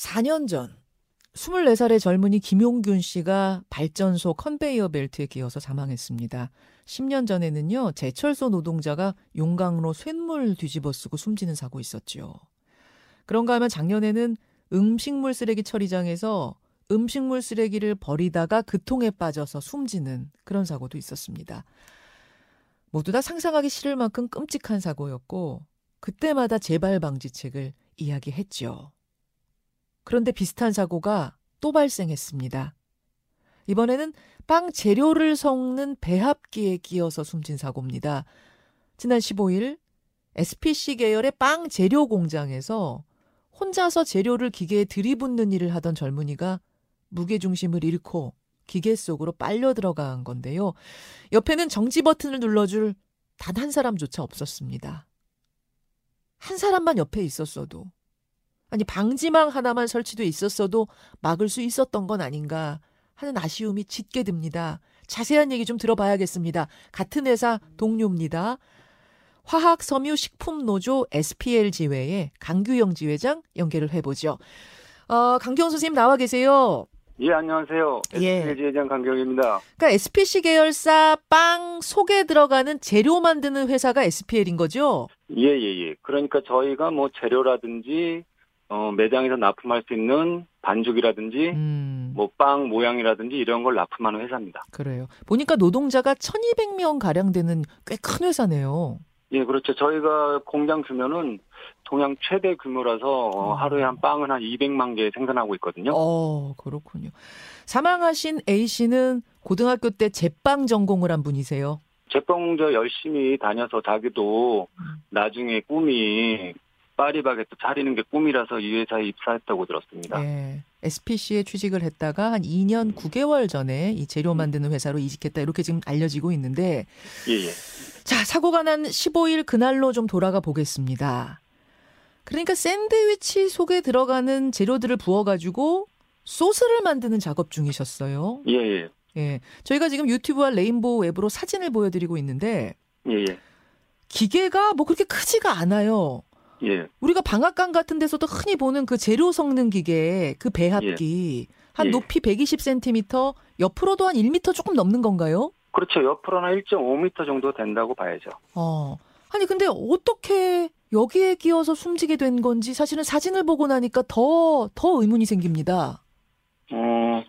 4년 전 24살의 젊은이 김용균 씨가 발전소 컨베이어 벨트에 끼어서 사망했습니다. 10년 전에는요, 제철소 노동자가 용광로 쇳물 뒤집어 쓰고 숨지는 사고 있었죠. 그런가 하면 작년에는 음식물 쓰레기 처리장에서 음식물 쓰레기를 버리다가 그 통에 빠져서 숨지는 그런 사고도 있었습니다. 모두 다 상상하기 싫을 만큼 끔찍한 사고였고, 그때마다 재발 방지책을 이야기했죠. 그런데 비슷한 사고가 또 발생했습니다. 이번에는 빵 재료를 섞는 배합기에 끼어서 숨진 사고입니다. 지난 15일 SPC 계열의 빵 재료 공장에서 혼자서 재료를 기계에 들이붓는 일을 하던 젊은이가 무게중심을 잃고 기계 속으로 빨려 들어간 건데요. 옆에는 정지 버튼을 눌러줄 단 한 사람조차 없었습니다. 한 사람만 옆에 있었어도 아니 방지망 하나만 설치돼 있었어도 막을 수 있었던 건 아닌가 하는 아쉬움이 짙게 듭니다. 자세한 얘기 좀 들어봐야겠습니다. 같은 회사 동료입니다. 화학섬유식품노조 SPL 지회의 강규영 지회장 연결을 해보죠. 어, 강규영 선생님 나와 계세요. 예, 안녕하세요. 예. SPL 지회장 강경입니다. 그러니까 SPC 계열사 빵 속에 들어가는 재료 만드는 회사가 SPL인 거죠? 예, 예, 예. 그러니까 저희가 뭐 재료라든지, 어, 매장에서 납품할 수 있는 반죽이라든지, 음, 뭐빵 모양이라든지 이런 걸 납품하는 회사입니다. 그래요. 보니까 노동자가 1200명 가량 되는 꽤 큰 회사네요. 예, 그렇죠. 저희가 공장 규모는 동양 최대 규모라서 어, 어. 하루에 한 빵은 한 200만 개 생산하고 있거든요. 어, 그렇군요. 사망하신 A 씨는 고등학교 때 제빵 전공을 한 분이세요. 제빵 저 열심히 다녀서 자기도 음. 나중에 꿈이 파리바게트 차리는 게 꿈이라서 이 회사에 입사했다고 들었습니다. 예. SPC에 취직을 했다가 한 2년 9개월 전에 이 재료 만드는 회사로 이직했다 이렇게 지금 알려지고 있는데 예, 예. 자, 사고가 난 15일 그날로 좀 돌아가 보겠습니다. 그러니까 샌드위치 속에 들어가는 재료들을 부어 가지고 소스를 만드는 작업 중이셨어요. 예, 예. 예. 저희가 지금 유튜브와 레인보우 웹으로 사진을 보여드리고 있는데 예, 예. 기계가 뭐 그렇게 크지가 않아요. 예. 우리가 방앗간 같은 데서도 흔히 보는 그 재료 섞는 기계, 그 배합기. 한 예. 높이 120cm, 옆으로도 한 1m 조금 넘는 건가요? 그렇죠. 옆으로는 1.5m 정도 된다고 봐야죠. 어. 아니, 근데 어떻게 여기에 끼어서 숨지게 된 건지 사실은 사진을 보고 나니까 더, 더 의문이 생깁니다. 어,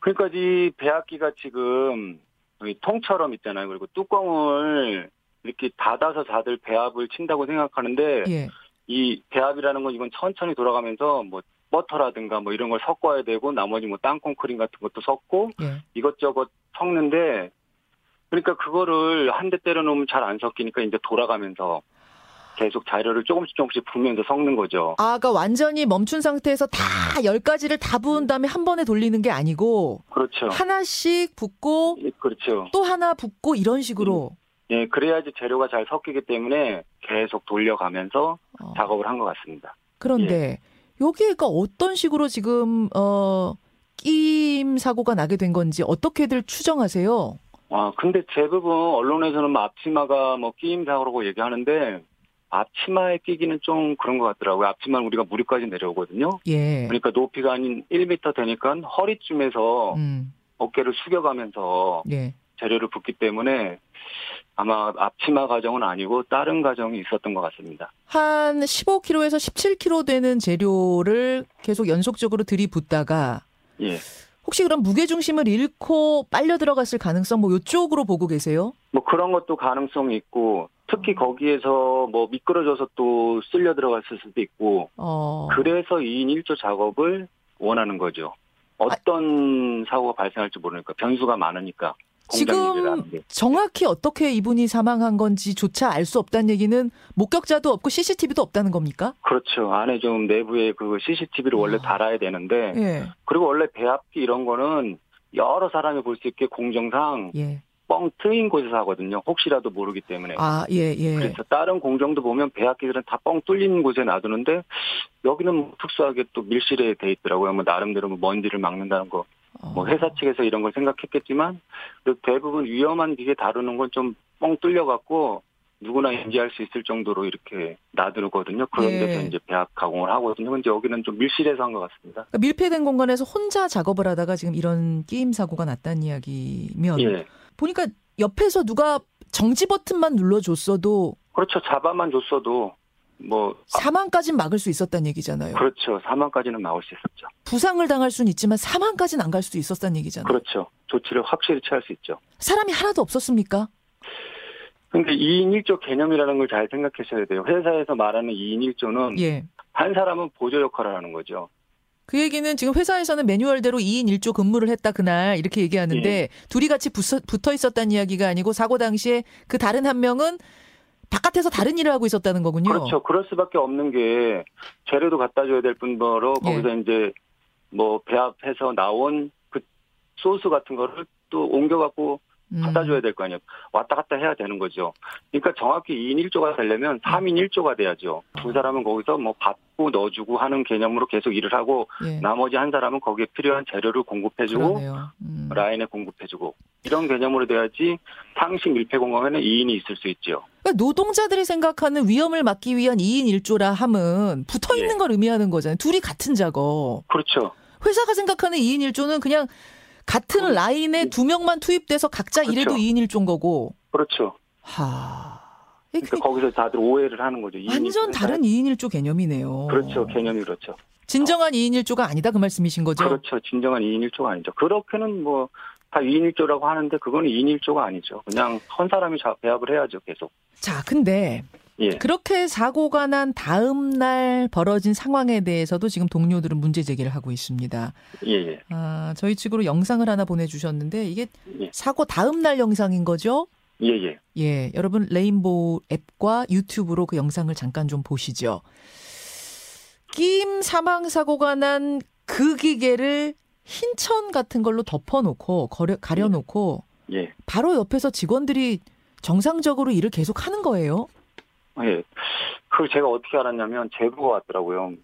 그러니까 이 배합기가 지금 이 통처럼 있잖아요. 그리고 뚜껑을 이렇게 닫아서 다들 배합을 친다고 생각하는데 예. 이 배합이라는 건 이건 천천히 돌아가면서 뭐 버터라든가 뭐 이런 걸 섞어야 되고 나머지 뭐 땅콩 크림 같은 것도 섞고 예. 이것저것 섞는데 그러니까 그거를 한 대 때려 놓으면 잘 안 섞이니까 이제 돌아가면서 계속 자료를 조금씩 조금씩 부으면서 섞는 거죠. 아, 그러니까 완전히 멈춘 상태에서 다 열 가지를 다 부은 다음에 한 번에 돌리는 게 아니고 그렇죠. 하나씩 붓고 예, 그렇죠. 또 하나 붓고 이런 식으로 예, 그래야지 재료가 잘 섞이기 때문에 계속 돌려가면서 어, 작업을 한 것 같습니다. 그런데 여기가 어떤 식으로 지금 어 끼임 사고가 나게 된 건지 어떻게들 추정하세요? 아, 근데 대부분 언론에서는 뭐 앞치마가 뭐 끼임 사고라고 얘기하는데 앞치마에 끼기는 좀 그런 것 같더라고요. 앞치마는 우리가 무릎까지 내려오거든요. 예. 그러니까 높이가 한 1m 되니까 허리쯤에서 음. 어깨를 숙여가면서 예. 재료를 붓기 때문에 아마 앞치마 과정은 아니고 다른 과정이 있었던 것 같습니다. 한 15kg에서 17kg 되는 재료를 계속 연속적으로 들이붓다가 예. 혹시 그럼 무게 중심을 잃고 빨려 들어갔을 가능성 뭐 요쪽으로 보고 계세요? 뭐 그런 것도 가능성이 있고 특히 거기에서 뭐 미끄러져서 또 쓸려 들어갔을 수도 있고 어. 그래서 2인 1조 작업을 원하는 거죠. 어떤 사고가 발생할지 모르니까 변수가 많으니까 지금 하는데 정확히 어떻게 이분이 사망한 건지조차 알 수 없다는 얘기는 목격자도 없고 CCTV도 없다는 겁니까? 그렇죠. 안에 좀 내부에 그 CCTV를 원래 아. 달아야 되는데 예. 그리고 원래 배합기 이런 거는 여러 사람이 볼 수 있게 공정상 예. 뻥 트인 곳에서 하거든요. 혹시라도 모르기 때문에. 아, 예, 예. 그래서 다른 공정도 보면 배합기들은 다 뻥 뚫린 곳에 놔두는데 여기는 뭐 특수하게 또 밀실에 돼 있더라고요. 뭐 나름대로 뭐 먼지를 막는다는 거. 뭐 어. 회사 측에서 이런 걸 생각했겠지만 대부분 위험한 기계 다루는 건 좀 뻥 뚫려 갖고 누구나 인지할 수 있을 정도로 이렇게 놔두거든요. 그런 예. 데서 이제 배합 가공을 하거든요. 근데 여기는 좀 밀실해서 한 것 같습니다. 그러니까 밀폐된 공간에서 혼자 작업을 하다가 지금 이런 끼임 사고가 났다는 이야기면 예. 보니까 옆에서 누가 정지 버튼만 눌러줬어도 그렇죠. 잡아만 줬어도 뭐 아, 사망까지는 막을 수 있었다는 얘기잖아요. 그렇죠. 사망까지는 막을 수 있었죠. 부상을 당할 수는 있지만 사망까지는 안 갈 수도 있었다는 얘기잖아요. 그렇죠. 조치를 확실히 취할 수 있죠. 사람이 하나도 없었습니까? 근데 2인 1조 개념이라는 걸 잘 생각하셔야 돼요. 회사에서 말하는 2인 1조는 예. 한 사람은 보조 역할을 하는 거죠. 그 얘기는 지금 회사에서는 매뉴얼대로 2인 1조 근무를 했다 그날 이렇게 얘기하는데 예. 둘이 같이 붙어, 붙어 있었다는 이야기가 아니고 사고 당시에 그 다른 한 명은 바깥에서 다른 일을 하고 있었다는 거군요. 그렇죠. 그럴 수밖에 없는 게 재료도 갖다 줘야 될 뿐더러 예. 거기서 이제 뭐 배합해서 나온 그 소스 같은 거를 또 옮겨갖고 음. 갖다 줘야 될 거 아니에요. 왔다 갔다 해야 되는 거죠. 그러니까 정확히 2인 1조가 되려면 3인 1조가 돼야죠. 두 사람은 거기서 뭐 받고 넣어주고 하는 개념으로 계속 일을 하고 예. 나머지 한 사람은 거기에 필요한 재료를 공급해주고. 음. 라인에 공급해주고 이런 개념으로 돼야지 상시 밀폐 공간에는 2인이 있을 수 있죠. 그러니까 노동자들이 생각하는 위험을 막기 위한 2인 1조라 함은 붙어 있는 예. 걸 의미하는 거잖아요. 둘이 같은 작업. 그렇죠. 회사가 생각하는 2인 1조는 그냥 같은 라인에 두 명만 투입돼서 각자 그렇죠. 일해도 2인 1조인 거고. 그렇죠. 하. 이게 그러니까 거기서 다들 오해를 하는 거죠. 2인 완전 1조는 다른 2인 1조 개념이네요. 그렇죠. 개념이 그렇죠. 진정한 2인 1조가 아니다 그 말씀이신 거죠? 그렇죠. 진정한 2인 1조가 아니죠. 그렇게는 뭐 다 2인 1조라고 하는데 그거는 2인 1조가 아니죠. 그냥 한 사람이 자- 배합을 해야죠. 계속. 자, 근데 예. 그렇게 사고가 난 다음 날 벌어진 상황에 대해서도 지금 동료들은 문제 제기를 하고 있습니다. 예, 예. 아, 저희 측으로 영상을 하나 보내주셨는데 이게 예. 사고 다음 날 영상인 거죠? 예, 예. 예, 여러분 레인보우 앱과 유튜브로 그 영상을 잠깐 좀 보시죠. 끼임 사망 사고가 난 그 기계를 흰천 같은 걸로 덮어놓고 거려, 가려놓고 예. 바로 옆에서 직원들이 정상적으로 일을 계속 하는 거예요. 예. 그걸 제가 어떻게 알았냐면 제보가 왔더라고요.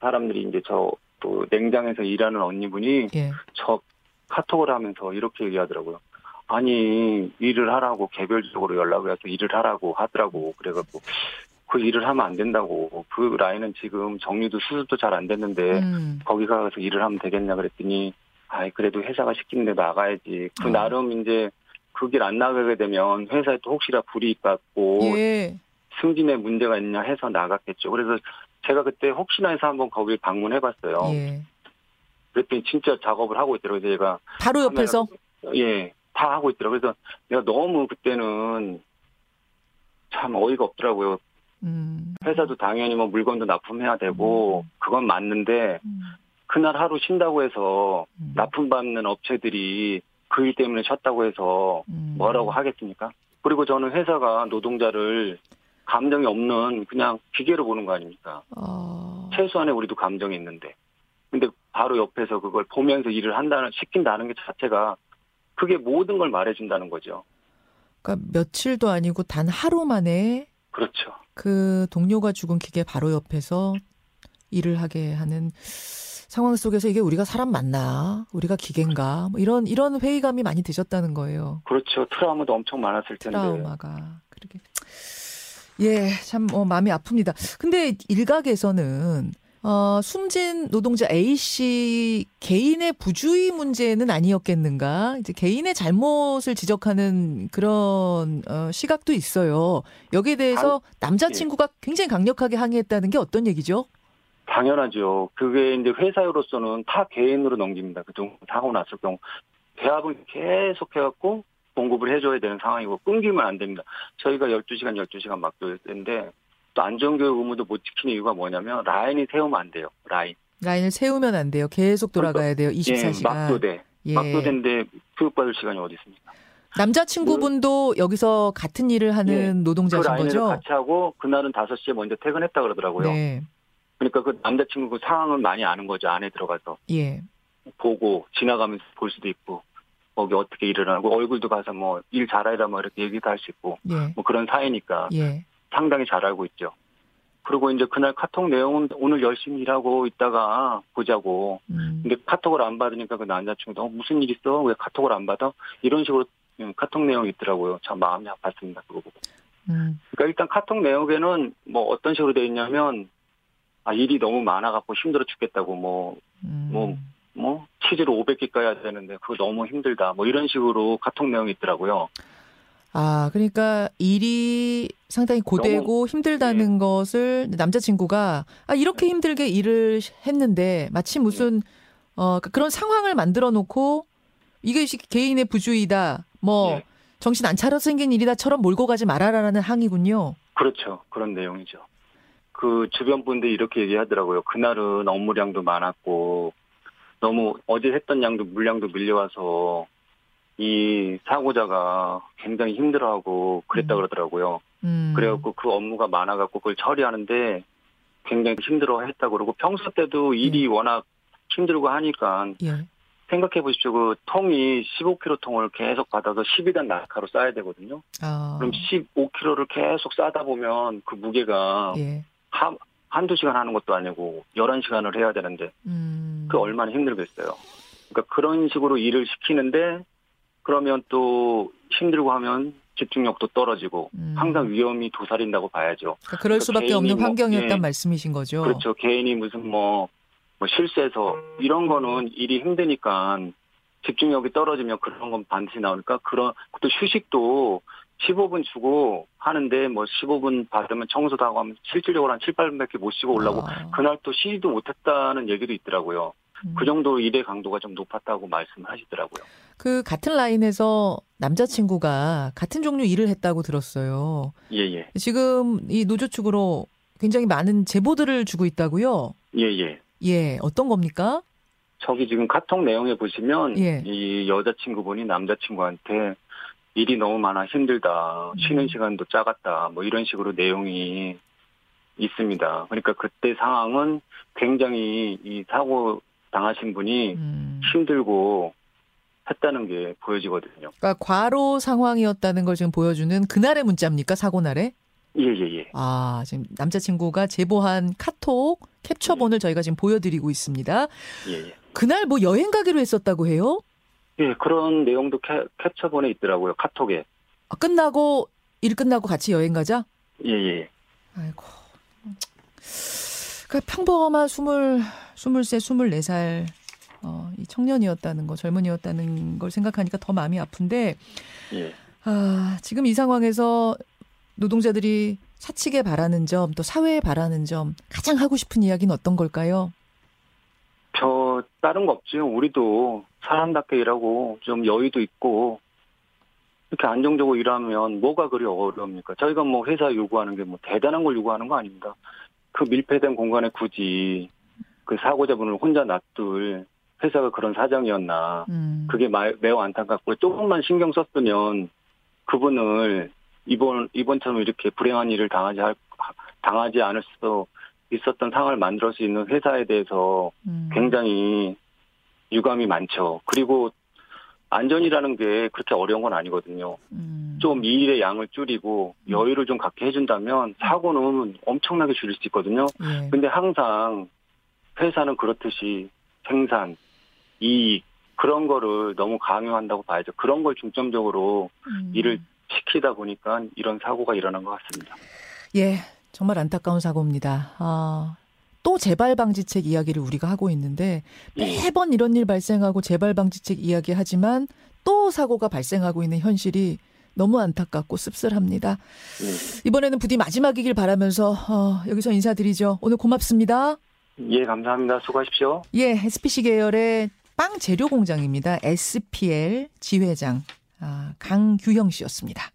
사람들이 이제 저 또 냉장에서 일하는 언니분이 예. 저 카톡을 하면서 이렇게 얘기하더라고요. 아니 일을 하라고 개별적으로 연락을 해서 일을 하라고 하더라고. 그래갖고 그 일을 하면 안 된다고. 그 라인은 지금 정리도 수습도 잘 안 됐는데 음. 거기 가서 일을 하면 되겠냐 그랬더니 아이 그래도 회사가 시키는데 나가야지. 그 어. 나름 이제 그 길 안 나가게 되면 회사에 또 혹시나 불이익 받고 예. 승진에 문제가 있냐 해서 나갔겠죠. 그래서 제가 그때 혹시나 해서 한번 거길 방문해 봤어요. 예. 그랬더니 진짜 작업을 하고 있더라고요. 제가 바로 옆에서 예, 다 하고 있더라고요. 그래서 내가 너무 그때는 참 어이가 없더라고요. 음. 회사도 당연히 뭐 물건도 납품해야 되고 그건 맞는데 음. 그날 하루 쉰다고 해서 음. 납품받는 업체들이 그 일 때문에 쉬었다고 해서 음. 뭐라고 하겠습니까? 그리고 저는 회사가 노동자를 감정이 없는 그냥 기계로 보는 거 아닙니까? 어. 최소한의 우리도 감정이 있는데. 근데 바로 옆에서 그걸 보면서 일을 한다는, 시킨다는 게 자체가 그게 모든 걸 말해준다는 거죠. 그러니까 며칠도 아니고 단 하루 만에 그렇죠. 그 동료가 죽은 기계 바로 옆에서 일을 하게 하는 상황 속에서 이게 우리가 사람 맞나? 우리가 기계인가? 뭐 이런 이런 회의감이 많이 드셨다는 거예요. 그렇죠. 트라우마도 엄청 많았을 텐데. 트라우마가 그러게 예, 참 어, 마음이 아픕니다. 근데 일각에서는 어, 숨진 노동자 A 씨 개인의 부주의 문제는 아니었겠는가? 이제 개인의 잘못을 지적하는 그런 어, 시각도 있어요. 여기에 대해서 남자친구가 굉장히 강력하게 항의했다는 게 어떤 얘기죠? 당연하죠. 그게 이제 회사로서는 다 개인으로 넘깁니다. 그 정도 사고 났을 경우. 배합은 계속 해갖고 공급을 해줘야 되는 상황이고 끊기면 안 됩니다. 저희가 12시간, 12시간 막도 했는데 또 안전교육 의무도 못 지키는 이유가 뭐냐면 라인이 세우면 안 돼요. 라인. 라인을 세우면 안 돼요. 계속 돌아가야 돼요. 24시간. 예, 막도대. 예. 막도대인데 교육받을 시간이 어디 있습니까? 남자친구분도 여기서 같은 일을 하는 예. 그 노동자신 라인을 거죠? 같이 하고 그날은 5시에 먼저 퇴근했다 그러더라고요. 네. 그러니까 그 남자친구 그 상황을 많이 아는 거죠. 안에 들어가서 예. 보고 지나가면서 볼 수도 있고 거기 어떻게 일을 하고 얼굴도 가서 뭐 일 잘해라 뭐 이렇게 얘기도 할 수 있고 예. 뭐 그런 사이니까 예. 상당히 잘 알고 있죠. 그리고 이제 그날 카톡 내용은 오늘 열심히 일하고 있다가 보자고. 음. 근데 카톡을 안 받으니까 그 남자친구도 어, 무슨 일 있어? 왜 카톡을 안 받아? 이런 식으로 음, 카톡 내용이 있더라고요. 참 마음이 아팠습니다. 그거 보고. 음. 그러니까 일단 카톡 내용에는 뭐 어떤 식으로 돼 있냐면 아 일이 너무 많아 갖고 힘들어 죽겠다고 뭐 음. 뭐, 뭐 치즈를 500개 까야 되는데 그거 너무 힘들다 뭐 이런 식으로 카톡 내용이 있더라고요. 아, 그러니까 일이 상당히 고되고 힘들다는 것을 남자친구가 아, 이렇게 힘들게 일을 했는데 마치 무슨 어, 그런 상황을 만들어 놓고 이게 개인의 부주의다. 뭐 예. 정신 안 차려 생긴 일이다처럼 몰고 가지 말아라라는 항의군요. 그렇죠. 그런 내용이죠. 그 주변 분들이 이렇게 얘기하더라고요. 그날은 업무량도 많았고 너무 어제 했던 양도 물량도 밀려와서 이 사고자가 굉장히 힘들어하고 그랬다 음. 그러더라고요. 음. 그래갖고 그 업무가 많아갖고 그걸 처리하는데 굉장히 힘들어했다 그러고 평소 때도 일이 워낙 힘들고 하니까 예. 생각해 보십시오. 그 통이 15kg 통을 계속 받아서 12단 낙하로 싸야 되거든요. 아. 그럼 15kg를 계속 싸다 보면 그 무게가 예. 한, 한두 시간 하는 것도 아니고 11시간을 해야 되는데 음. 그 얼마나 힘들겠어요. 그러니까 그런 식으로 일을 시키는데 그러면 또 힘들고 하면 집중력도 떨어지고 음. 항상 위험이 도사린다고 봐야죠. 그러니까 그럴 그러니까 수밖에 없는 뭐, 환경이었단 예. 말씀이신 거죠. 그렇죠. 개인이 무슨 뭐, 뭐 실수해서 이런 거는 일이 힘드니까 집중력이 떨어지면 그런 건 반드시 나오니까 그런 또 휴식도 15분 주고 하는데 뭐 15분 받으면 청소도 하고 하면 실질적으로 한 7, 8분밖에 못 쉬고 올라고 아. 그날 또 쉬지도 못했다는 얘기도 있더라고요. 음. 그 정도 일의 강도가 좀 높았다고 말씀하시더라고요. 그 같은 라인에서 남자친구가 같은 종류 일을 했다고 들었어요. 예, 예. 지금 이 노조 측으로 굉장히 많은 제보들을 주고 있다고요. 예, 예. 예, 어떤 겁니까? 저기 지금 카톡 내용에 보시면 예. 이 여자친구분이 남자친구한테 일이 너무 많아 힘들다 쉬는 음. 시간도 작았다 뭐 이런 식으로 내용이 있습니다. 그러니까 그때 상황은 굉장히 이 사고 당하신 분이 음. 힘들고 했다는 게 보여지거든요. 그러니까 과로 상황이었다는 걸 지금 보여주는 그날의 문자입니까? 사고 날에? 예 예 예. 아, 지금 남자친구가 제보한 카톡 캡처본을 저희가 지금 보여드리고 있습니다. 예, 예. 그날 뭐 여행 가기로 했었다고 해요? 예, 그런 내용도 캐, 캡처본에 있더라고요. 카톡에. 아, 끝나고 일 끝나고 같이 여행 가자? 예, 예. 아이고. 그 평범한 스물 스물 세 스물네 살 어, 이 청년이었다는 거 젊은이였다는 걸 생각하니까 더 마음이 아픈데 예. 아, 지금 이 상황에서 노동자들이 사측에 바라는 점, 또 사회에 바라는 점, 가장 하고 싶은 이야기는 어떤 걸까요? 저 다른 거 없죠. 우리도 사람답게 일하고 좀 여유도 있고 이렇게 안정적으로 일하면 뭐가 그리 어렵니까? 저희가 뭐 회사 요구하는 게 뭐 대단한 걸 요구하는 거 아닙니다. 그 밀폐된 공간에 굳이 그 사고자분을 혼자 놔둘 회사가 그런 사정이었나? 음. 그게 마- 매우 안타깝고 조금만 신경 썼으면 그분을 이번 이번처럼 이렇게 불행한 일을 당하지 할 당하지 않을 수도 있었던 상황을 만들 수 있는 회사에 대해서 음. 굉장히 유감이 많죠. 그리고 안전이라는 게 그렇게 어려운 건 아니거든요. 음. 좀이 일의 양을 줄이고 여유를 좀 갖게 해준다면 사고는 엄청나게 줄일 수 있거든요. 예. 근데 항상 회사는 그렇듯이 생산, 이익 그런 거를 너무 강요한다고 봐야죠. 그런 걸 중점적으로 음. 일을 시키다 보니까 이런 사고가 일어난 것 같습니다. 예, 정말 안타까운 사고입니다. 아, 또 재발 방지책 이야기를 우리가 하고 있는데 예. 매번 이런 일 발생하고 재발 방지책 이야기하지만 또 사고가 발생하고 있는 현실이 너무 안타깝고 씁쓸합니다. 예, 이번에는 부디 마지막이길 바라면서 어, 여기서 인사드리죠. 오늘 고맙습니다. 예, 감사합니다. 수고하십시오. 예, SPC 계열의 빵 재료 공장입니다. SPL 지회장 아, 강규형 씨였습니다.